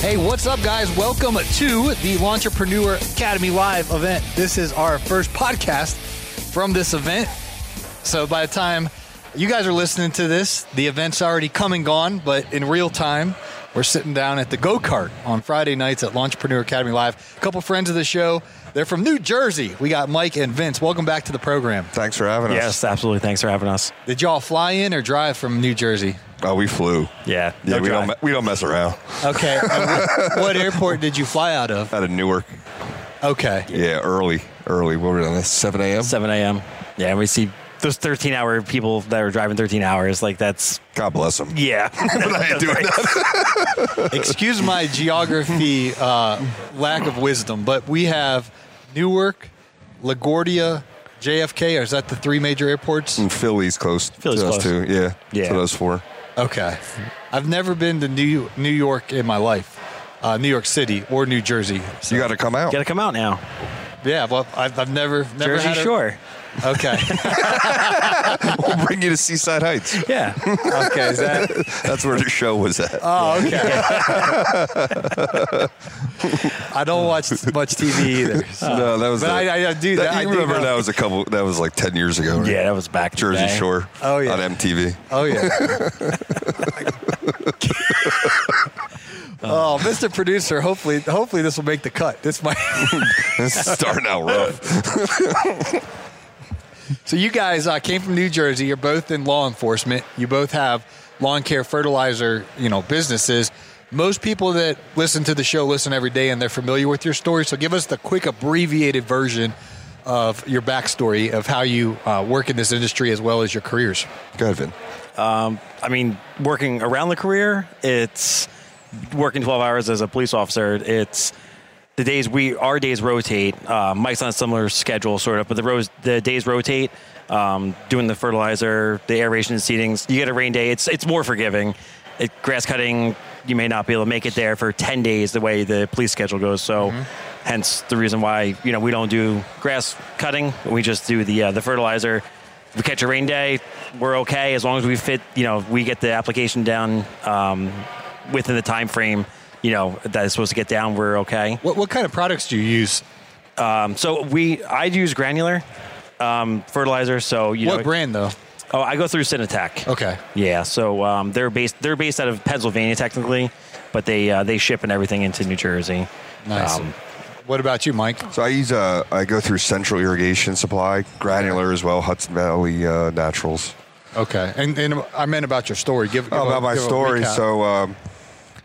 Hey, what's up, guys? Welcome to the Lawnpreneur Academy Live event. This is our first podcast from this event. So by the time you guys are listening to this, the event's already come and gone, but in real time, we're sitting down at the go kart on Friday nights at Lawnpreneur Academy Live. A couple friends of the show. They're from New Jersey. We got Mike and Vince. Welcome back to the program. Thanks for having us. Yes, absolutely. Thanks for having us. Did y'all fly in or drive from New Jersey? Oh, we flew. Yeah. Yeah, no we drive. don't we don't mess around. Okay. What, what airport did you fly out of? Out of Newark. Okay. Yeah, early, early. What were we on this? Seven a.m. 7 a.m. Yeah, and we see those 13 hour people that are driving 13 hours. Like, that's, God bless them. yeah. But I ain't doing that. Excuse my geography uh, lack of wisdom, but we have Newark, LaGuardia, JFK. Or is that the three major airports? And Philly's close. Philly's to us close. too. Yeah. Yeah. To those four. Okay. I've never been to New New York in my life, uh, New York City or New Jersey. So, You got to come out. Got to come out now. Yeah, well, I've, I've never never Jersey had a- Shore. Okay. we'll bring you to Seaside Heights. Yeah. okay. Is that? That's where the show was at. Oh, okay. I don't watch much TV either. so- no, that was. But the- I, I do that. I you do remember know. that was a couple. That was like ten years ago. Right? yeah, that was back Jersey. Shore. Oh, yeah. On MTV. Oh yeah. Oh, Mr. Producer, hopefully, hopefully this will make the cut. This might. It's starting out rough. so you guys uh, came from New Jersey. You're both in law enforcement. You both have lawn care fertilizer, you know, businesses. Most people that listen to the show listen every day, and they're familiar with your story. So give us the quick abbreviated version of your backstory of how you uh, work in this industry as well as your careers. Go ahead, Vin. I mean, working around the career, it's working 12 hours as a police officer. It's the days we our days rotate. Uh, Mike's on a similar schedule, sort of, but the rows the days rotate. Um, doing the fertilizer, the aeration and seedings. You get a rain day. It's it's more forgiving. It, grass cutting, you may not be able to make it there for 10 days the way the police schedule goes. So, hence the reason why you know we don't do grass cutting. We just do the uh, the fertilizer. If we catch a rain day, we're okay as long as we fit. You know, we get the application down um, within the time frame. You know that is supposed to get down. We're okay. What, what kind of products do you use? Um, so we, I use granular um, fertilizer. So you what know, brand though? Oh, I go through Synatek. Okay. Yeah, so um, they're based they're based out of Pennsylvania technically, but they uh, they ship and everything into New Jersey. Nice. Um, what about you, Mike? So I use uh, I go through Central Irrigation Supply, granular as well, Hudson Valley uh, Naturals. Okay, and, and I meant about your story. Give, give Oh, a- about my give story. recap. So, um,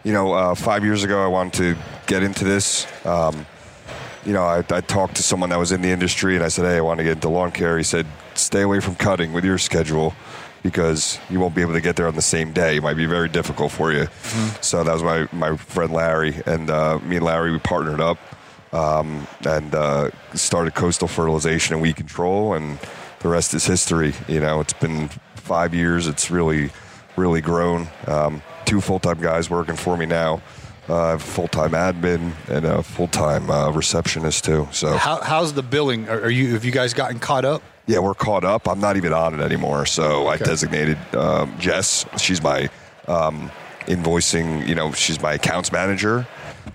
you know, uh, five years ago, I wanted to get into this. Um, you know, I, I talked to someone that was in the industry, and I said, "Hey, I want to get into lawn care." He said, "Stay away from cutting with your schedule." Because you won't be able to get there on the same day. It might be very difficult for you. So that was my, my friend Larry. And uh, me and Larry, we partnered up um, and uh, started Coastal Fertilization and Weed Control, and the rest is history. You know, it's been five years. It's really, really grown. Um, two full time guys working for me now. Uh, I have a full time admin and a full time uh, receptionist too. So How, how's the billing? Are, are you have you guys gotten caught up? yeah, we're caught up. I'm not even on it anymore. So I designated um, Jess. She's my um, invoicing. You know, she's my accounts manager.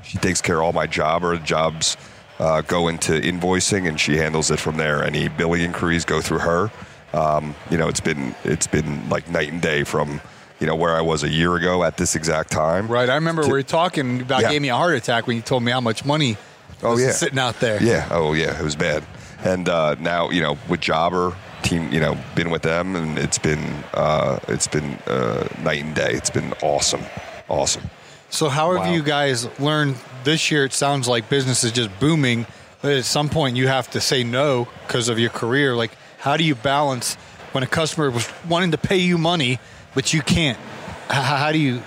She takes care of all my job or jobs uh, go into invoicing, and she handles it from there. Any billing inquiries go through her, Um, you know, it's been it's been like night and day from you know where I was a year ago at this exact time. Right. I remember we were talking about Yeah. gave me a heart attack when you told me how much money Oh was yeah, sitting out there. Yeah. Oh yeah, it was bad. And uh, now you know with Jobber team, you know, been with them, and it's been uh, it's been uh, night and day. It's been awesome, awesome. So how have Wow. you guys learned this year? It sounds like business is just booming, but at some point you have to say no because of your career. Like, how do you balance when a customer was wanting to pay you money, but you can't? How do you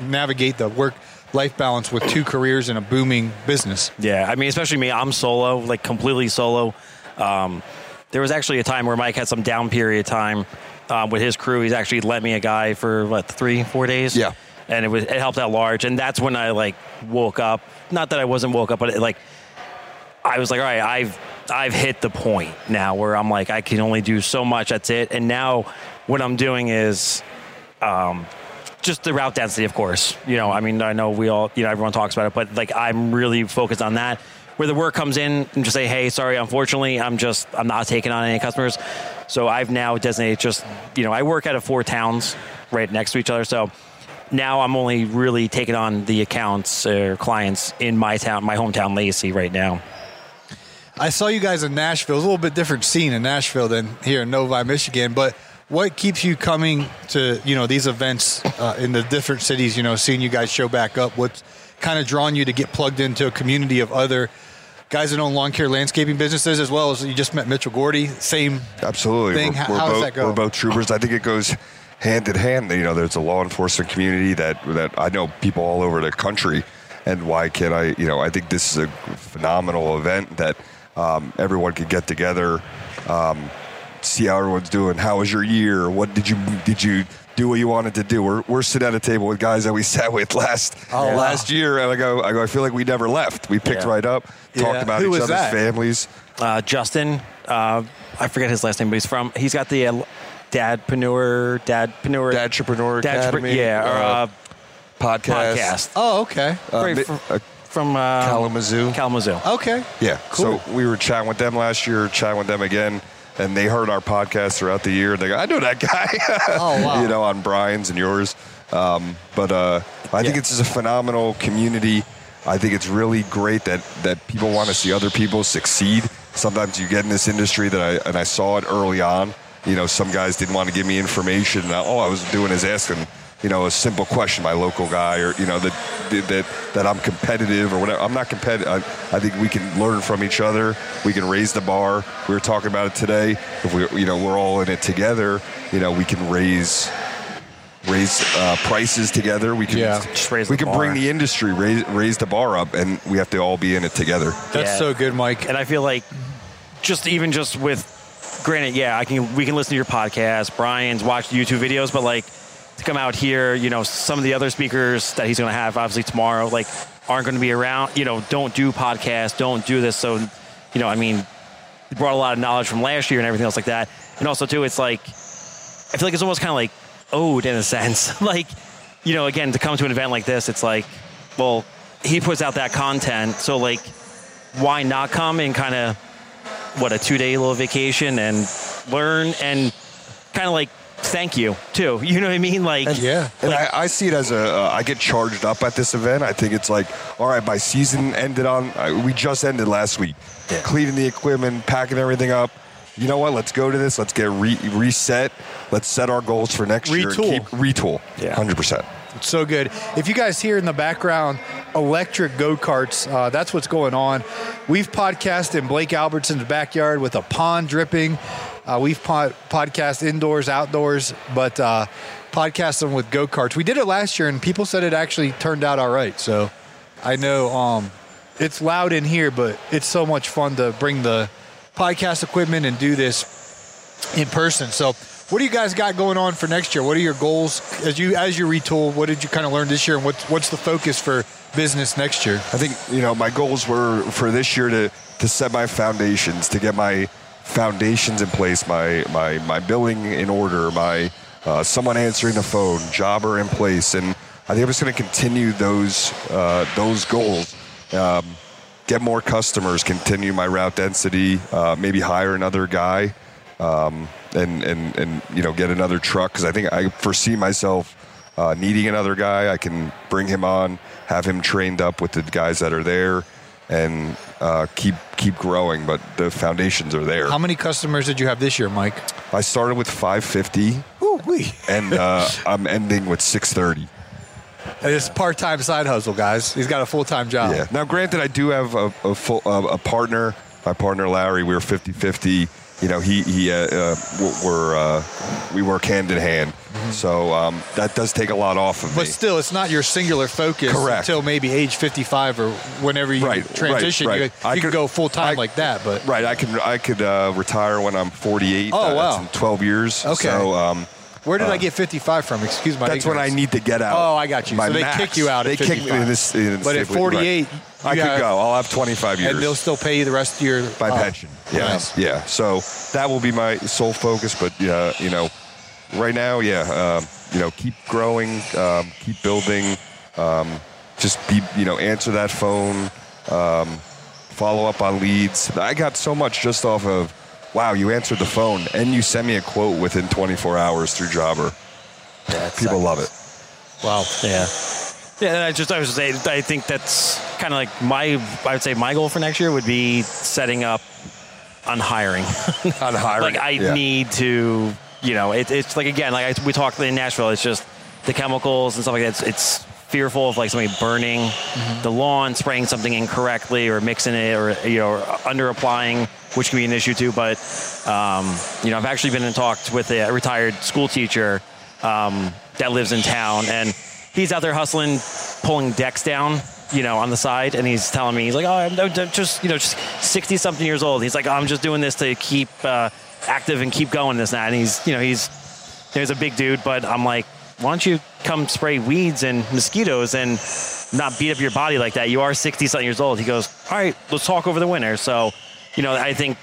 navigate the work life balance with two careers and a booming business? Yeah, I mean, especially me, I'm solo, like completely solo. Um, there was actually a time where Mike had some down period time um, with his crew. He's actually lent me a guy for what three, four days. Yeah. and it was it helped out large. And that's when I like woke up. Not that I wasn't woke up, but it, like I was like, all right, I've I've hit the point now where I'm like, I can only do so much. That's it. And now what I'm doing is um, just the route density, of course. You know, I mean, I know we all, you know, everyone talks about it, but like I'm really focused on that. Where the work comes in and just say, hey, sorry, unfortunately, I'm just, I'm not taking on any customers. So I've now designated just, you know, I work out of four towns right next to each other. So now I'm only really taking on the accounts or clients in my town, my hometown, Lacey, right now. I saw you guys in Nashville. It's a little bit different scene in Nashville than here in Novi, Michigan. But what keeps you coming to you know these events uh, in the different cities? You know, seeing you guys show back up. What's kind of drawn you to get plugged into a community of other guys that own lawn care landscaping businesses, as well as you just met Mitchell Gordy. Same. Absolutely. thing. We're, How- we're how does both, that go? We're both troopers. I think it goes hand in hand. You know, there's a law enforcement community that that I know people all over the country, and why can't I? You know, I think this is a phenomenal event that um, everyone could get together, um, see how everyone's doing. How was your year? What did you did you do what you wanted to do? We're, we're sitting at a table with guys that we sat with last Oh, wow. last year, and I go I go I feel like we never left. We picked Yeah. right up, talked Yeah. about Who each other's that? families. Uh, Justin, uh, I forget his last name, but he's from, he's got the uh, Dadpreneur, Dadpreneur, Dadtrepreneur Dadtre- Academy, yeah, or, uh, uh, Podcast. podcast. Oh, okay. Uh, Right from, uh, from uh, Kalamazoo. Kalamazoo. Okay. Yeah. Cool. So we were chatting with them last year, chatting with them again, and they heard our podcast throughout the year. They go, I know that guy. Oh, wow. you know, on Brian's and yours. Um, but uh, I think it's just a phenomenal community. I think it's really great that, that people want to see other people succeed. Sometimes you get in this industry that I and I saw it early on. You know, some guys didn't want to give me information. And all I was doing is asking, you know, a simple question, my local guy, or you know, that that that I'm competitive or whatever. I'm not competitive. I, I think we can learn from each other. We can raise the bar. We were talking about it today. If we, you know, we're all in it together. You know, we can raise raise uh, prices together. We can Yeah. Just raise we the can bring the industry raise raise the bar up, and we have to all be in it together. That's Yeah. so good, Mike. And I feel like just even just with granted, yeah, I can we can listen to your podcast, Brian's watch YouTube videos, but like to come out here, you know, some of the other speakers that he's gonna have obviously tomorrow, like aren't gonna be around, you know, don't do podcasts, don't do this. So, you know, I mean, he brought a lot of knowledge from last year and everything else like that. And also too, it's like I feel like it's almost kind of like owed in a sense. like, you know, again, to come to an event like this, it's like, well, he puts out that content, so like, why not come and kind of what a two day little vacation and learn and kind of like thank you too. You know what I mean? Like, Yeah. And Like- I, I see it as a, uh, I get charged up at this event. I think it's like, all right, my season ended on, uh, we just ended last week. Yeah. Cleaning the equipment, packing everything up. You know what? Let's go to this. Let's get re- reset. Let's set our goals for next year. and Retool. Retool. Yeah. 100%. It's so good. If you guys hear in the background electric go karts, uh, that's what's going on. We've podcasted in Blake Albertson's backyard with a pond dripping. Uh, we've pod- podcast indoors, outdoors, but uh, them with go karts. We did it last year, and people said it actually turned out all right. So I know um, it's loud in here, but it's so much fun to bring the podcast equipment and do this in person. So, what do you guys got going on for next year? What are your goals as you as you retool? What did you kind of learn this year, and what's what's the focus for business next year? I think you know my goals were for this year to to set my foundations, to get my foundations in place, my my my billing in order, my uh, someone answering the phone, jobber in place, and I think I'm just going to continue those uh, those goals. Um, get more customers, continue my route density, uh, maybe hire another guy. Um, and and and you know get another truck because I think I foresee myself uh, needing another guy. I can bring him on, have him trained up with the guys that are there, and uh, keep keep growing. But the foundations are there. How many customers did you have this year, Mike? I started with 550, Ooh, wee. and uh, I'm ending with 630. It's part time side hustle, guys. He's got a full time job. Yeah. Now, granted, I do have a, a full uh, a partner. My partner Larry. We were 50-50. You know, he he uh, uh, we're uh, we work hand in hand. So um, that does take a lot off of Mm-hmm. But still, it's not your singular focus Correct. until maybe age 55 or whenever you Right, right, transition. right. You, I you can could- go full time like that, but Right. I could I could uh, retire when I'm 48. Oh, Uh, that's wow. in 12 years. Okay. So um, where did uh, I get 55 from? Excuse my that's when I need to get out. Oh, I got you. My So they max. kick you out They at kick me in this. In But at right. 48, I you could go. I'll have 25 years. And they'll still pay you the rest of your by oh, pension. Yeah, nice. yeah. So that will be my sole focus. But yeah, you know, right now, yeah, um, you know, keep growing, um, keep building. Um, just be, you know, answer that phone. Um, follow up on leads. I got so much just off of, wow, you answered the phone and you sent me a quote within 24 hours through Jobber. People love it. Wow. Yeah. Yeah, and I just I was saying I think that's kind of like my I would say my goal for next year would be setting up on hiring. On hiring, like I yeah. need to, you know, it, it's like again, like I, we talked in Nashville. It's just the chemicals and stuff like that. It's, it's fearful of like somebody burning Mm-hmm. the lawn, spraying something incorrectly, or mixing it, or you know, under applying, which can be an issue too. But um, you know, I've actually been in talks with a retired school teacher um, that lives in town, and he's out there hustling, pulling decks down. You know, on the side, and he's telling me, he's like, "Oh, I'm just, you know, just sixty something years old." He's like, oh, "I'm just doing this to keep uh, active and keep going this and that." And he's, you know, he's there's a big dude, but I'm like, why don't you come spray weeds and mosquitoes and not beat up your body like that? You are 60 something years old. He goes, all right, let's talk over the winter. So, you know, I think,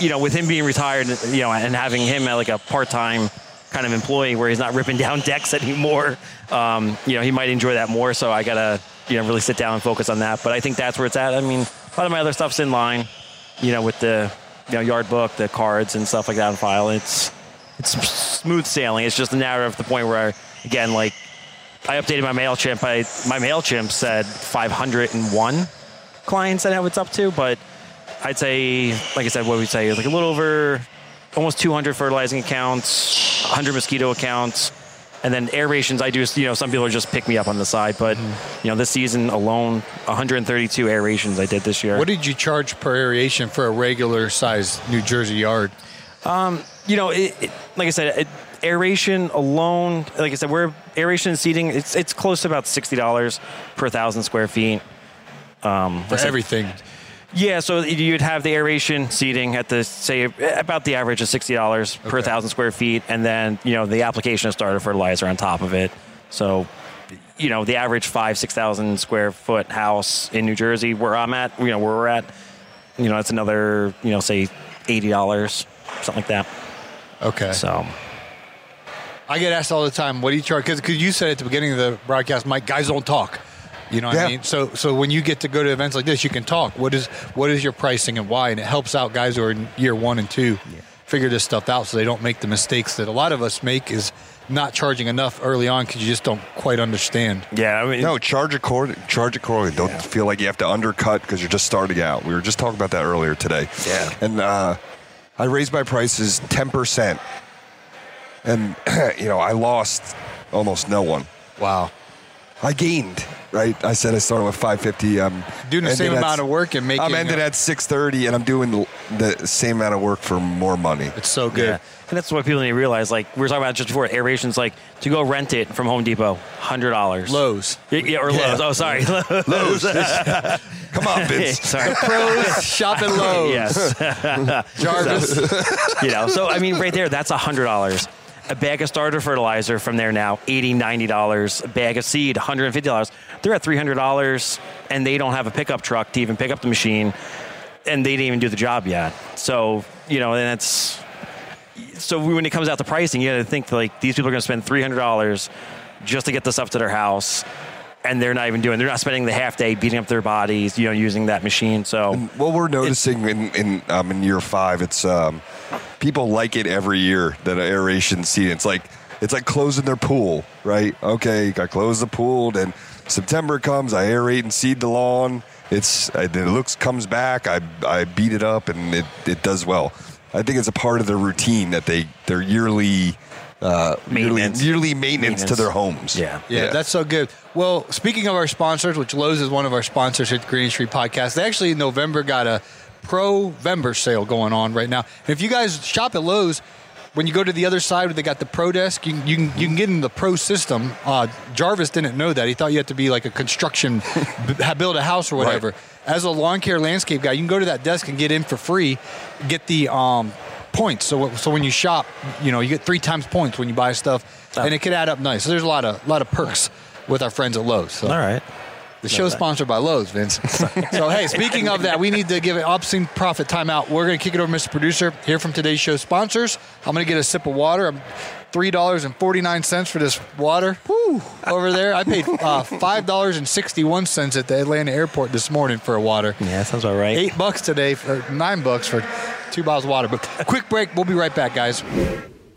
you know, with him being retired, you know, and having him at like a part time kind of employee where he's not ripping down decks anymore, um, you know, he might enjoy that more. So I got to, you know, really sit down and focus on that. But I think that's where it's at. I mean, a lot of my other stuff's in line, you know, with the, you know, yard book, the cards and stuff like that on file. It's, it's smooth sailing. It's just a matter of the point where, again, like I updated my Mailchimp. I, my Mailchimp said 501 clients that I have it's up to, but I'd say, like I said, what we say is like a little over, almost 200 fertilizing accounts, 100 mosquito accounts, and then aerations. I do, you know, some people just pick me up on the side, but mm-hmm. you know, this season alone, 132 aerations I did this year. What did you charge per aeration for a regular size New Jersey yard? Um, you know, it, it, like I said, it, aeration alone, like I said, we're aeration and seating. It's it's close to about sixty dollars per thousand square feet. Um, For everything. yeah, so you'd have the aeration seating at the say about the average of sixty dollars per thousand square feet, and then you know the application of starter fertilizer on top of it. So, you know, the average five six thousand square foot house in New Jersey, where I'm at, you know, where we're at, you know, that's another you know say eighty dollars, something like that. Okay. So. I get asked all the time, what do you charge? Because you said at the beginning of the broadcast, Mike, guys don't talk. You know what I mean? So so when you get to go to events like this, you can talk. What is what is your pricing and why? And it helps out guys who are in year one and two figure this stuff out so they don't make the mistakes that a lot of us make is not charging enough early on because you just don't quite understand. Yeah, I mean, No, charge according. Charge accordingly. Don't feel like you have to undercut because you're just starting out. We were just talking about that earlier today. Yeah. And uh, I raised my prices ten percent, and you know I lost almost no one. Wow. I gained. Right. I said I started with 550. I'm um, Doing the same amount of work and making I'm ending uh, at 630, and I'm doing the, the same amount of work for more money. It's so good. Yeah. And that's what people need to realize. Like we were talking about just before, aerations. Like to go rent it from Home Depot, hundred dollars. Lowe's. Yeah, or Yeah. Lowe's. Oh, sorry. Lowe's. Come on, Vince. sorry. Pros shop at Lowe's. yes. Jarvis. you know. So I mean, right there, that's hundred dollars. A bag of starter fertilizer from there now, 80 dollars. A bag of seed, one hundred and fifty dollars. They're at three hundred dollars, and they don't have a pickup truck to even pick up the machine, and they didn't even do the job yet. So you know, and it's so when it comes out to pricing, you got to think like these people are going to spend three hundred dollars just to get the stuff to their house, and they're not even doing. They're not spending the half day beating up their bodies, you know, using that machine. So What we're noticing in in, um, in year five, it's um, people like it every year that aeration season. It's like it's like closing their pool, right? Okay, I close the pool, then September comes, I aerate and seed the lawn. It's it looks comes back, I I beat it up, and it it does well. I think it's a part of their routine that they their yearly. Uh, Maintenance. yearly maintenance, to their homes. Yeah. Yeah, that's so good. Well, speaking of our sponsors, which Lowe's is one of our sponsors at the Green Street Podcast, they actually in November got a Pro Vember sale going on right now. And if you guys shop at Lowe's, when you go to the other side where they got the Pro Desk, you, you, can, you can get in the Pro system. Uh, Jarvis didn't know that. He thought you had to be like a construction, build a house or whatever. As a lawn care landscape guy, you can go to that desk and get in for free, get the um, points. So, so when you shop, you know, you get three times points when you buy stuff, and it could add up nice. So there's a lot of lot of perks with our friends at Lowe's. So all right. The show's sponsored by Lowe's, Vince. so hey, speaking of that, we need to give an obscene profit timeout. We're going to kick it over, Mr. Producer. Here from today's show sponsors. I'm going to get a sip of water. I'm three dollars and forty nine cents for this water. Woo, over there, I paid uh, five dollars and sixty one cents at the Atlanta airport this morning for a water. Yeah, sounds all right. Eight bucks today for nine bucks for two bottles of water. But quick break. We'll be right back, guys.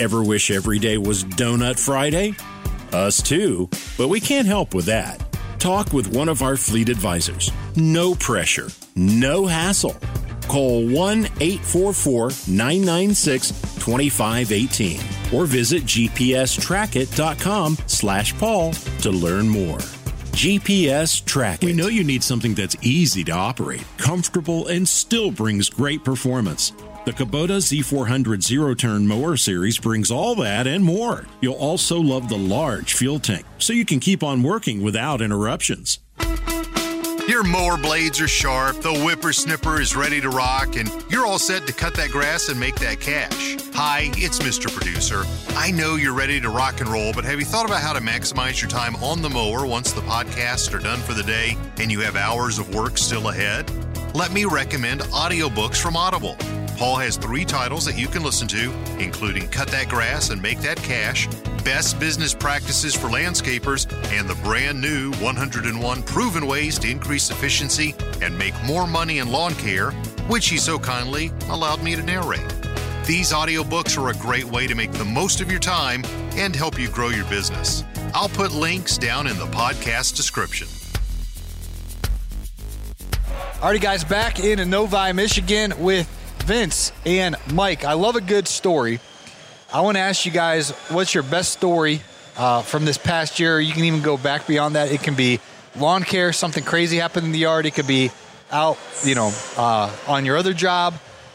Ever wish every day was Donut Friday? Us too, but we can't help with that. Talk with one of our fleet advisors. No pressure, no hassle. Call 1 844 996 2518 or visit gpstrackit.com slash Paul to learn more. GPS Track It. We know you need something that's easy to operate, comfortable, and still brings great performance. The Kubota Z400 Zero Turn Mower Series brings all that and more. You'll also love the large fuel tank, so you can keep on working without interruptions. Your mower blades are sharp, the whippersnipper is ready to rock, and you're all set to cut that grass and make that cash. Hi, it's Mr. Producer. I know you're ready to rock and roll, but have you thought about how to maximize your time on the mower once the podcasts are done for the day and you have hours of work still ahead? Let me recommend audiobooks from Audible. Paul has three titles that you can listen to, including Cut That Grass and Make That Cash, Best Business Practices for Landscapers, and the brand new 101 Proven Ways to Increase Efficiency and Make More Money in Lawn Care, which he so kindly allowed me to narrate. These audiobooks are a great way to make the most of your time and help you grow your business. I'll put links down in the podcast description. Alrighty, guys, back in Novi, Michigan with Vince and Mike. I love a good story. I want to ask you guys, what's your best story uh, from this past year? You can even go back beyond that. It can be lawn care, something crazy happened in the yard. It could be out, you know, uh, on your other job,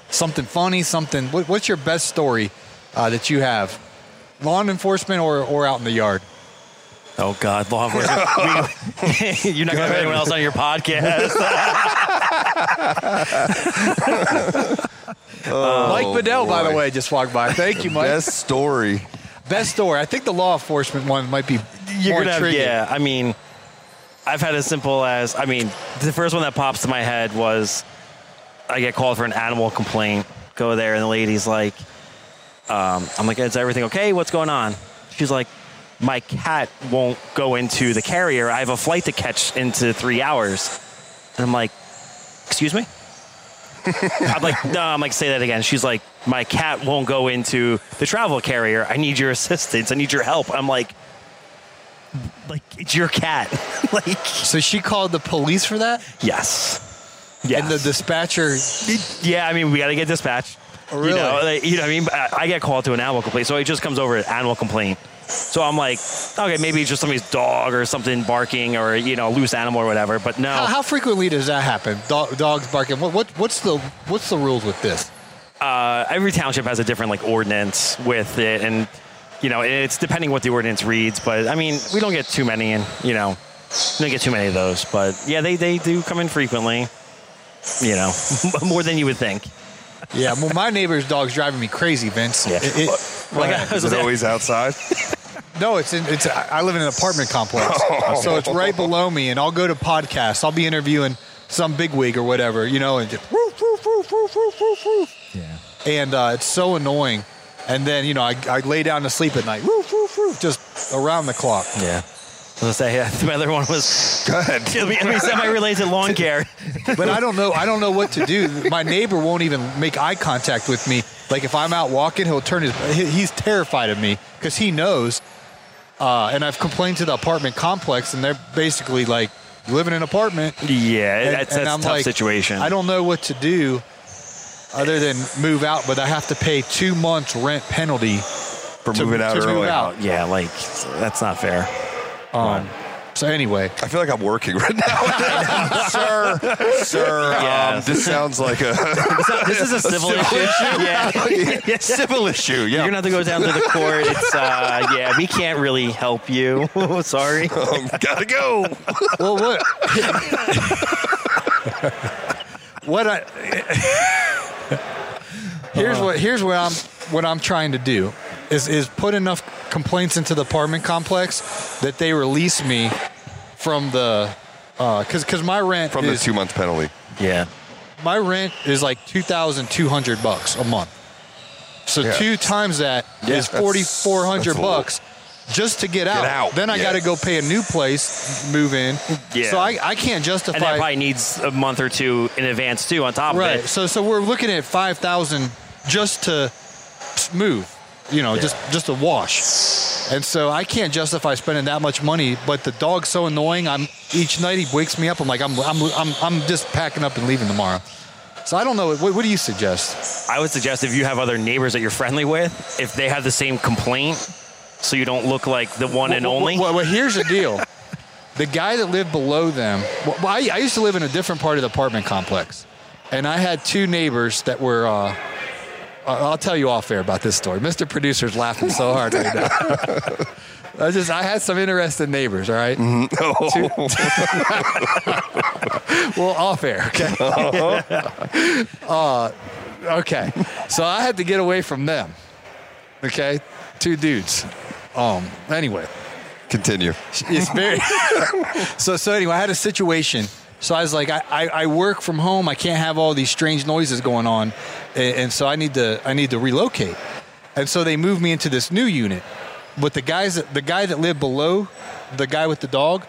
something funny, something. What, what's your best story uh, that you have? Lawn enforcement or, or out in the yard? Oh God, law enforcement. You're not going to have anyone else on your podcast. Mike Bedell, by the way, just walked by. Thank you, Mike. Best story. Best story. I think the law enforcement one might be You're more gonna have, yeah. I mean, I've had as simple as I mean, the first one that pops to my head was I get called for an animal complaint. Go there, and the lady's like, um, "I'm like, is everything okay? What's going on?" She's like, "My cat won't go into the carrier. I have a flight to catch into three hours." And I'm like, "Excuse me." I'm like, no, I'm like, say that again. She's like, my cat won't go into the travel carrier. I need your assistance. I need your help. I'm like, like it's your cat. like, So she called the police for that? yes, yes. And the dispatcher. yeah, I mean, we got to get dispatched. Oh, really? You know, like, you know what I mean? I, I get called to an animal complaint, so it just comes over an animal complaint. So I'm like, okay, maybe it's just somebody's dog or something barking or you know, loose animal or whatever. But no, How, how frequently does that happen? Dog, dogs barking. What, what what's the what's the rules with this? uh, every township has a different like ordinance with it, and you know it's depending what the ordinance reads. But I mean, we don't get too many, and you know, we don't get too many of those, but yeah, they they do come in frequently. You know, more than you would think. Yeah, well, my neighbor's dog's driving me crazy, Vince. Yeah. It- it- Like I Is it saying- always outside? no, it's in, it's. I live in an apartment complex, so it's right below me, and I'll go to podcasts. I'll be interviewing some bigwig or whatever, you know, and just woof, woof, woof, woof, woof, woof, woof. Yeah. and uh, it's so annoying. And then you know, I, I lay down to sleep at night, woof, woof, woof, just around the clock. Yeah. I was gonna say yeah, the other one was good. ahead. it'll be, it'll be semi-related lawn care. But I don't know. I don't know what to do. My neighbor won't even make eye contact with me. Like if I'm out walking, he'll turn his. He's terrified of me because he knows. Uh, and I've complained to the apartment complex, and they're basically like, "You live in an apartment." Yeah, And- that's, and that's a tough like, situation. I don't know what to do other than move out, but I have to pay two months rent penalty. For To- moving out to move out. Yeah, like that's not fair. Um, so anyway, I feel like I'm working right now. sir, sir, um, this sounds like a This is a civil issue. Yeah. civil issue. Yeah. You're gonna have to go down to the court. It's uh, yeah, we can't really help you. Sorry. um, gotta go. well, what? what I here's what here's what I'm what I'm trying to do is is put enough complaints into the apartment complex that they release me from the uh, because because my rent From the two month penalty. Yeah. my rent is like two thousand two hundred bucks a month. So Yeah. two times that is Yeah, that's- forty four hundred that's a lot. bucks just to get out. out, Then I yeah. got to go pay a new place, move in. Yeah. So I, I can't justify. And that probably needs a month or two in advance too. On top right. of it. Right. So so we're looking at five thousand just to move. You know, just just a wash. And so I can't justify spending that much money. But the dog's so annoying. I'm each night he wakes me up. I'm like I'm I'm I'm, I'm just packing up and leaving tomorrow. So I don't know. What, what do you suggest? I would suggest if you have other neighbors that you're friendly with, if they have the same complaint, so you don't look like the one and Well, only. Well, well, here's the deal. the guy that lived below them, well, I, I used to live in a different part of the apartment complex, and I had two neighbors that were. Uh, I'll tell you off air about this story. Mr. Producer's laughing so hard right now. I just I had some interesting neighbors. All right? Two- well, off air. Okay. uh, okay. So I had to get away from them. Okay, two dudes. Um. Anyway, Continue. it's very so so anyway i had a situation so i was like I, I, I work from home i can't have all these strange noises going on and, and so i need to i need to relocate and so they moved me into this new unit but the guys that the guy that lived below the guy with the dog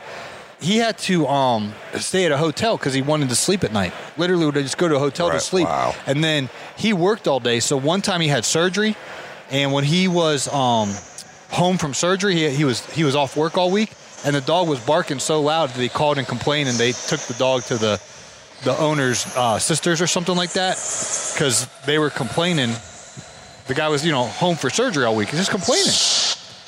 he had to um, stay at a hotel because he wanted to sleep at night. Literally, would just go to a hotel to sleep. wow. And then he worked all day. So one time he had surgery, and when he was um, home from surgery, he, he was he was off work all week, and the dog was barking so loud that he called and complained, and they took the dog to the the owner's uh, sisters or something like that because they were complaining. The guy was you know home for surgery all week, he's just complaining.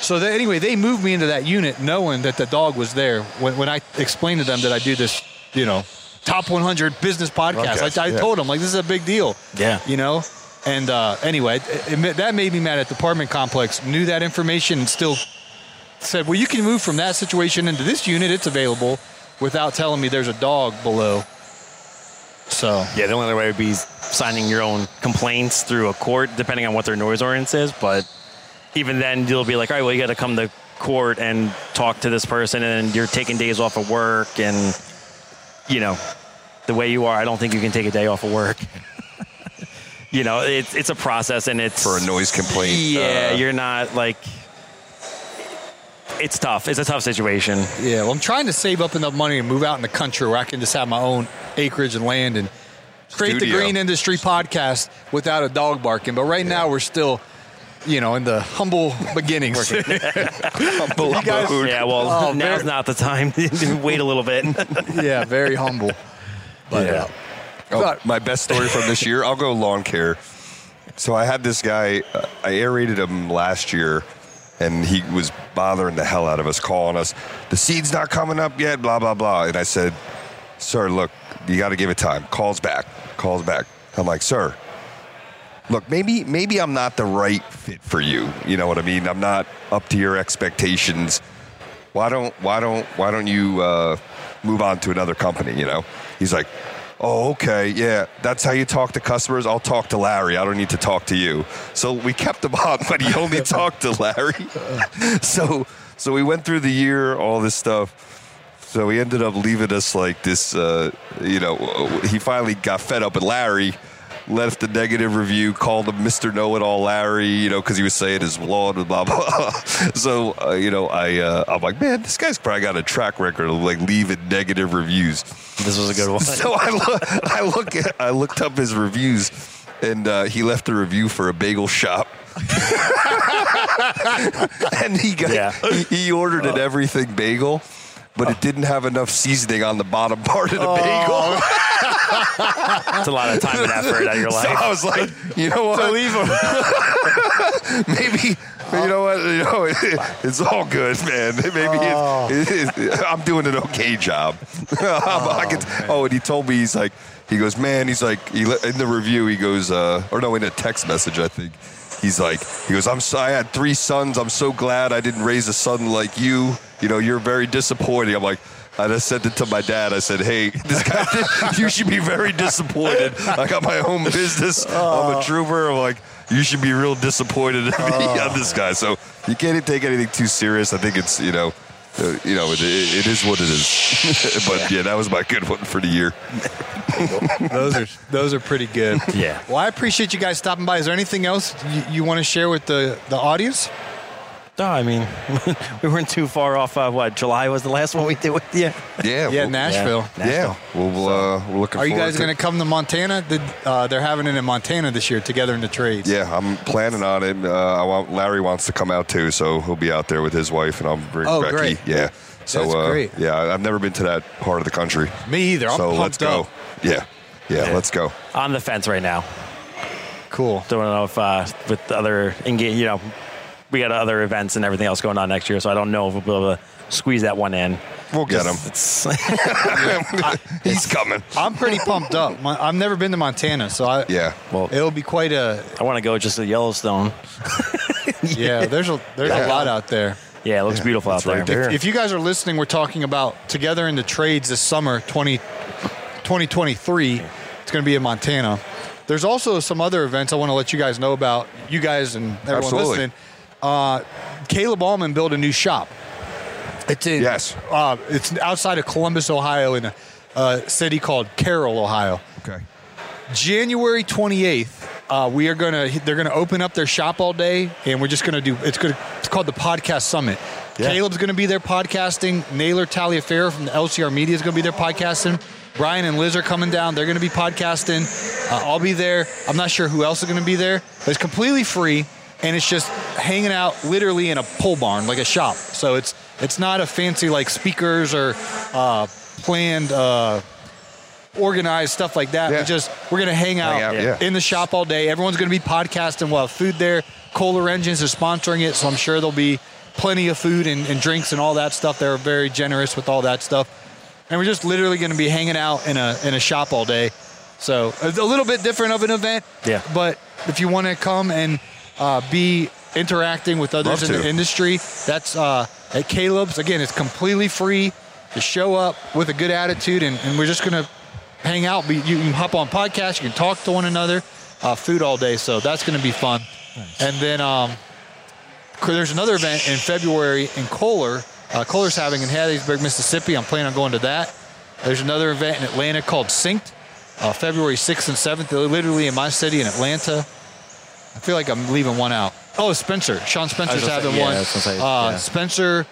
So they, anyway, they moved me into that unit knowing that the dog was there. When, when I explained to them that I do this, you know, top 100 business podcast, I, I yeah. told them like this is a big deal. Yeah. You know. And uh, anyway, it, it, that made me mad at the apartment complex. Knew that information and still said, "Well, you can move from that situation into this unit. It's available," without telling me there's a dog below. So Yeah, the only other way would be signing your own complaints through a court, depending on what their noise ordinance is. But even then, you'll be like, all right, well, you got to come to court and talk to this person, and you're taking days off of work, and you know, the way you are, I don't think you can take a day off of work. you know, it's it's a process, and it's For a noise complaint. Yeah, uh, you're not like. It's tough. It's a tough situation. Yeah, well, I'm trying to save up enough money and move out in the country where I can just have my own acreage and land and create the Green Industry podcast without a dog barking. But right now, we're still, you know, in the humble beginnings. humble guys- abode. Yeah, well, Oh, now's very- not the time. Wait a little bit. yeah, very humble. But Yeah. uh, Oh, But- my best story from this year, I'll go lawn care. So I had this guy, uh, I aerated him last year, and he was bothering the hell out of us, calling us, the seed's not coming up yet, blah, blah, blah. And I said, Sir, look, you got to give it time. Calls back, calls back. I'm like, Sir, look, maybe maybe I'm not the right fit for you. You know what I mean? I'm not up to your expectations. why don't why don't why don't you uh, move on to another company? You know, he's like, oh, okay, yeah, that's how you talk to customers. I'll talk to Larry. I don't need to talk to you. So we kept him on, but he only talked to Larry. so so we went through the year, all this stuff. So he ended up leaving us like this. Uh, you know, he finally got fed up with Larry left a negative review, called him Mr. Know It All Larry, you know, because he was saying his law and blah blah. so uh, you know, I uh, I'm like, man, this guy's probably got a track record of like leaving negative reviews. This was a good one. So I look, I look, at, I looked up his reviews, and uh, he left a review for a bagel shop. and he got Yeah. he, he ordered an everything bagel, but it didn't have enough seasoning on the bottom part of the bagel. It's a lot of time and effort out of your So life. I was like, you know what? leave him. Maybe. You know what? You know, it, it's all good, man. Maybe it, it, it, I'm doing an okay job. I could, oh, and he told me he's like, he goes, man. He's like, he, let- in the review, he goes, uh, or no, in a text message, I think. He's like, he goes, I'm so, I had three sons. I'm so glad I didn't raise a son like you. You know, you're very disappointing. I'm like. I just sent it to my dad. I said, "Hey, this guy, you should be very disappointed. I got my own business. I'm a trooper. I'm like, you should be real disappointed in me on this guy. So you can't take anything too serious. I think it's you know, uh, you know, it, it is what it is. but yeah, that was my good one for the year. Those are those are pretty good. Yeah. Well, I appreciate you guys stopping by. Is there anything else you, you want to share with the the audience? No, I mean, we weren't too far off. Uh, what July was the last one we did with you? Yeah, Yeah, well, Nashville. yeah. Well, we'll, uh, we're looking. Are you guys going to come to Montana? Did, uh, they're having it in Montana this year, together in the trades. Yeah, I'm planning on it. Uh, I want Larry wants to come out too, so he'll be out there with his wife, and I'll bring Oh, Becky. great. Yeah. So That's uh, great. yeah, I- I've never been to that part of the country. Me either. I'm so let's go. up. Yeah. yeah, Yeah. let's go. On the fence right now. Cool. Don't know if uh, with other engage, you know, we got other events and everything else going on next year, so I don't know if we'll be able to squeeze that one in. We'll get him. It's He's coming. I'm pretty pumped up. My, I've never been to Montana, so I Yeah. well, it'll be quite a I want to go just to Yellowstone. yeah. There's a there's Yeah. a lot out there. Yeah, it looks beautiful out it's right there. there. If you guys are listening, we're talking about together in the trades this summer, 20, 2023. It's going to be in Montana. There's also some other events I want to let you guys know about. You guys and everyone Absolutely. listening. Uh, Caleb Allman built a new shop. It's in Yes. Uh, it's outside of Columbus, Ohio, in a uh, city called Carroll, Ohio. Okay. January 28th, uh, we are gonna they're gonna open up their shop all day, and we're just gonna do it's gonna it's called the Podcast Summit. Yeah. Caleb's gonna be there podcasting. Naylor Taliaferro from the LCR Media is gonna be there podcasting. Brian and Liz are coming down. They're gonna be podcasting. Uh, I'll be there. I'm not sure who else is gonna be there, but it's completely free, and it's just hanging out literally in a pole barn like a shop. So it's it's not a fancy like speakers or uh, planned. Uh, organized stuff like that. Yeah. We just we're gonna hang out, Hang out, yeah. in the shop all day. Everyone's gonna be podcasting. We'll have food there. Kohler Engines is sponsoring it, so I'm sure there'll be plenty of food and, and drinks and all that stuff. They're very generous with all that stuff. And we're just literally gonna be hanging out in a in a shop all day. So a little bit different of an event. Yeah. But if you want to come and uh, be interacting with others Love in the industry, that's uh, at Caleb's. Again, it's completely free. to show up with a good attitude, and, and we're just gonna hang out. You can hop on podcasts. You can talk to one another. Uh, food all day, so that's gonna be fun. And then um, there's another event in February in Kohler. Uh, Kohler's having in Hattiesburg, Mississippi. I'm planning on going to that. There's another event in Atlanta called Synced, uh, February 6th and 7th. Literally in my city in Atlanta. I feel like I'm leaving one out. Oh, Spencer. Sean Spencer's gonna say- having yeah, one. I was gonna say, uh, yeah. Spencer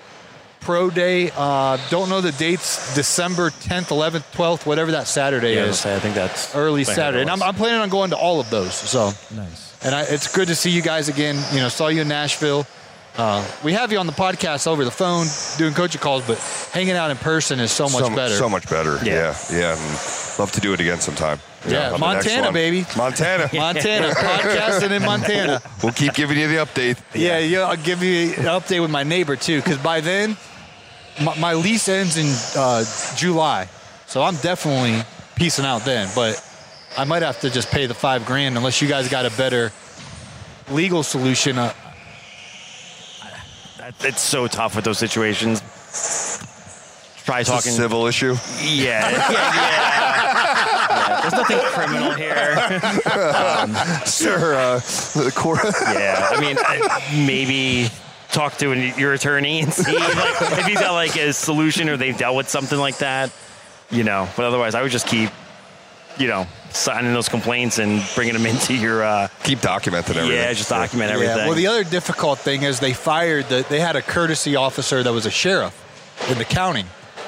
Pro Day. Uh, don't know the dates. December 10th, 11th, 12th, whatever that Saturday Yeah, is. gonna say, I think that's Early Saturday. And I'm. I'm planning on going to all of those. So Nice. and I, it's good to see you guys again. You know, saw you in Nashville. Uh, we have you on the podcast over the phone doing coaching calls, but hanging out in person is so much so, better. So much better. Yeah. Yeah. Yeah. And love to do it again sometime. Yeah, on the next Montana, baby. Montana. Montana, podcasting in Montana. We'll keep giving you the update. Yeah, yeah, I'll give you an update with my neighbor too, because by then my, my lease ends in uh, July, so I'm definitely peacing out then. But I might have to just pay the five grand unless you guys got a better legal solution. Uh, It's so tough with those situations. probably It's a talking civil issue. Yeah, yeah, yeah. Yeah, There's nothing criminal here. Sir, uh, the court. Yeah, I mean, I, maybe talk to an, your attorney and see like, if he's got like a solution or they've dealt with something like that. You know, but otherwise, I would just keep, you know, signing those complaints and bringing them into your. Uh, Keep documenting everything. yeah, just document everything. Yeah. Well, the other difficult thing is they fired the. They had a courtesy officer that was a sheriff in the county.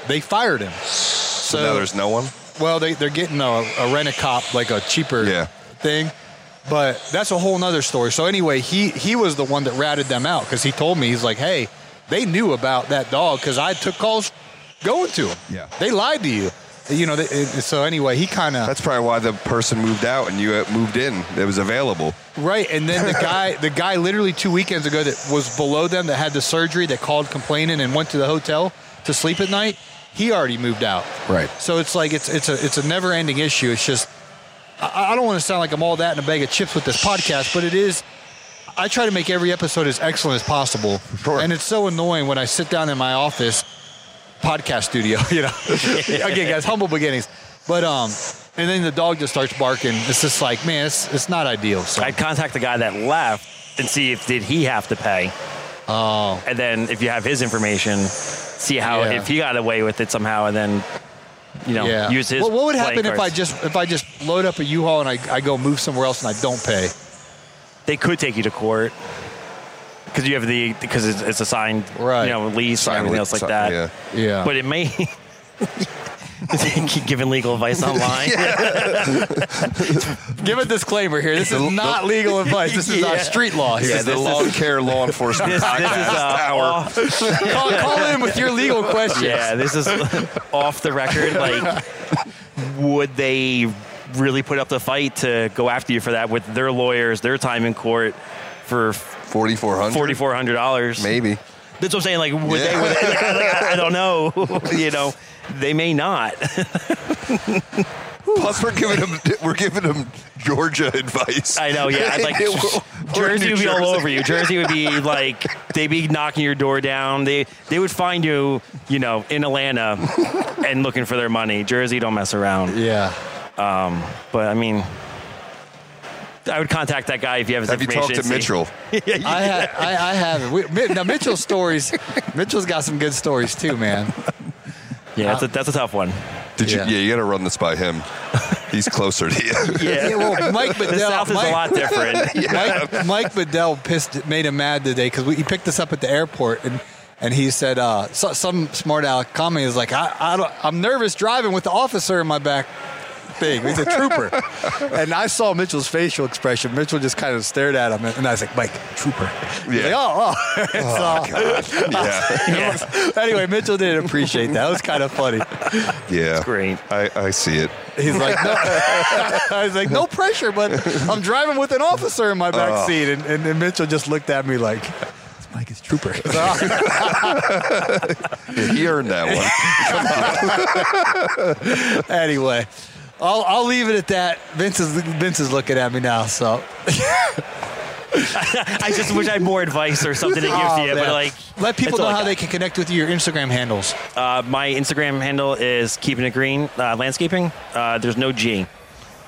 They fired him. So, So now there's no one. Well, they they're getting a, a rent a cop like a cheaper Yeah. thing. But that's a whole nother story. So anyway, he he was the one that ratted them out because he told me he's like, hey, they knew about that dog because I took calls going to him. Yeah. they lied to you. You know, they, it- so anyway, he kind of That's probably why the person moved out and you uh, moved in. It was available. Right, and then the guy, the guy, literally two weekends ago that was below them that had the surgery that called complaining and went to the hotel to sleep at night. He already moved out. Right. So it's like it's it's a it's a never ending issue. It's just I, I don't want to sound like I'm all that in a bag of chips with this podcast, but it is. I try to make every episode as excellent as possible, Sure. and it's so annoying when I sit down in my office podcast studio. You know, again, guys, humble beginnings, but um, and then the dog just starts barking. It's just like, man, it's it's not ideal. So. I'd contact the guy that left and see if did he have to pay, Oh, and then if you have his information, see how Yeah. if he got away with it somehow, and then you know yeah. use his. What, what would playing happen if I just if I just load up a U-Haul and I, I go move somewhere else and I don't pay? they could take you to court because you have the because it's, it's a signed Right. you know lease and everything else like that. Yeah. Yeah, But it may. Keep giving legal advice online. give a disclaimer here. This is not legal advice. This is Yeah. uh, street law This here. is the this lawn care law enforcement This, this is podcast uh, hour. call, call in with your legal questions. yeah, this is off the record. Like, would they really put up the fight to go after you for that with their lawyers, their time in court for 4400 forty four hundred dollars? Maybe. That's what I'm saying. Like, would Yeah. they? Would they like, like, I don't know. you know, they may not. Plus, we're giving them we're giving them Georgia advice. I know, yeah. I'd like We're- we're in Jersey would be all over you. Jersey would be like they'd be knocking your door down. They they would find you, you know, in Atlanta and looking for their money. Jersey don't mess around. yeah. Um, but I mean, I would contact that guy if you have his Have you information. talked to and see- Mitchell? I, ha- I, I haven't. We, now Mitchell's stories. Mitchell's got some good stories too, man. Yeah, that's a, that's a tough one. Did you? Yeah. Yeah, you got to run this by him. He's closer to you. Yeah, Yeah, well, Mike the Bedell. South is Mike, a lot different. Mike, Mike Bedell pissed, made him mad today because he picked us up at the airport and. And he said, uh, so, some smart aleck comment is like, I, I don't, I'm nervous driving with the officer in my back thing. He's a trooper. and I saw Mitchell's facial expression. Mitchell just kind of stared at him. And I was like, Mike, trooper. Yeah. like, oh, oh. It's, uh, yeah, yeah, anyway, Mitchell didn't appreciate that. It was kind of funny. yeah. great. I, I see it. He's like, no. I was like, no pressure, but I'm driving with an officer in my back Oh. seat. And, and, and Mitchell just looked at me like, this Mike is trooper. Yeah, he earned that one. anyway, I'll, I'll leave it at that. Vince is, Vince is looking at me now, so. I just wish I had more advice or something to give Oh, to you. But like, let people know how got. they can connect with you, your Instagram handles. Uh, my Instagram handle is keeping it green uh, landscaping. Uh, there's no G,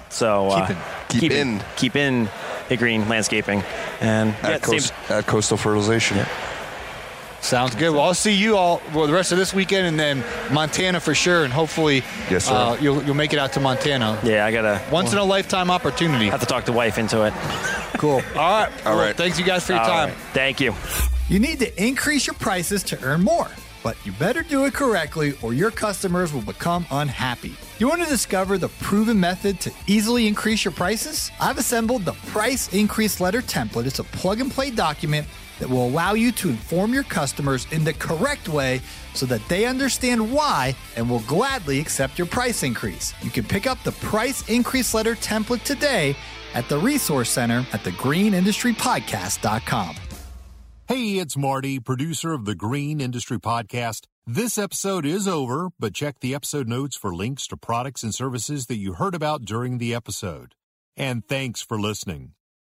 so uh, Keepin'. Keep in. keep in it green landscaping, and yeah, At, same- coast, at coastal fertilization. Sounds good. Well, I'll see you all well, the rest of this weekend, and then Montana for sure, and hopefully, Yes, sir. Uh, you'll you'll make it out to Montana. yeah, I gotta Once in a lifetime opportunity. have to talk the wife into it. Cool. All right. All Well, right. Thanks you guys for your All time. right. Thank you. You need to increase your prices to earn more, but you better do it correctly or your customers will become unhappy. You want to discover the proven method to easily increase your prices? I've assembled the Price Increase Letter template. It's a plug and play document that will allow you to inform your customers in the correct way so that they understand why and will gladly accept your price increase. You can pick up the Price Increase Letter template today at the Resource Center at thegreenindustrypodcast.com. Hey, it's Marty, producer of the Green Industry Podcast. This episode is over, but check the episode notes for links to products and services that you heard about during the episode. And thanks for listening.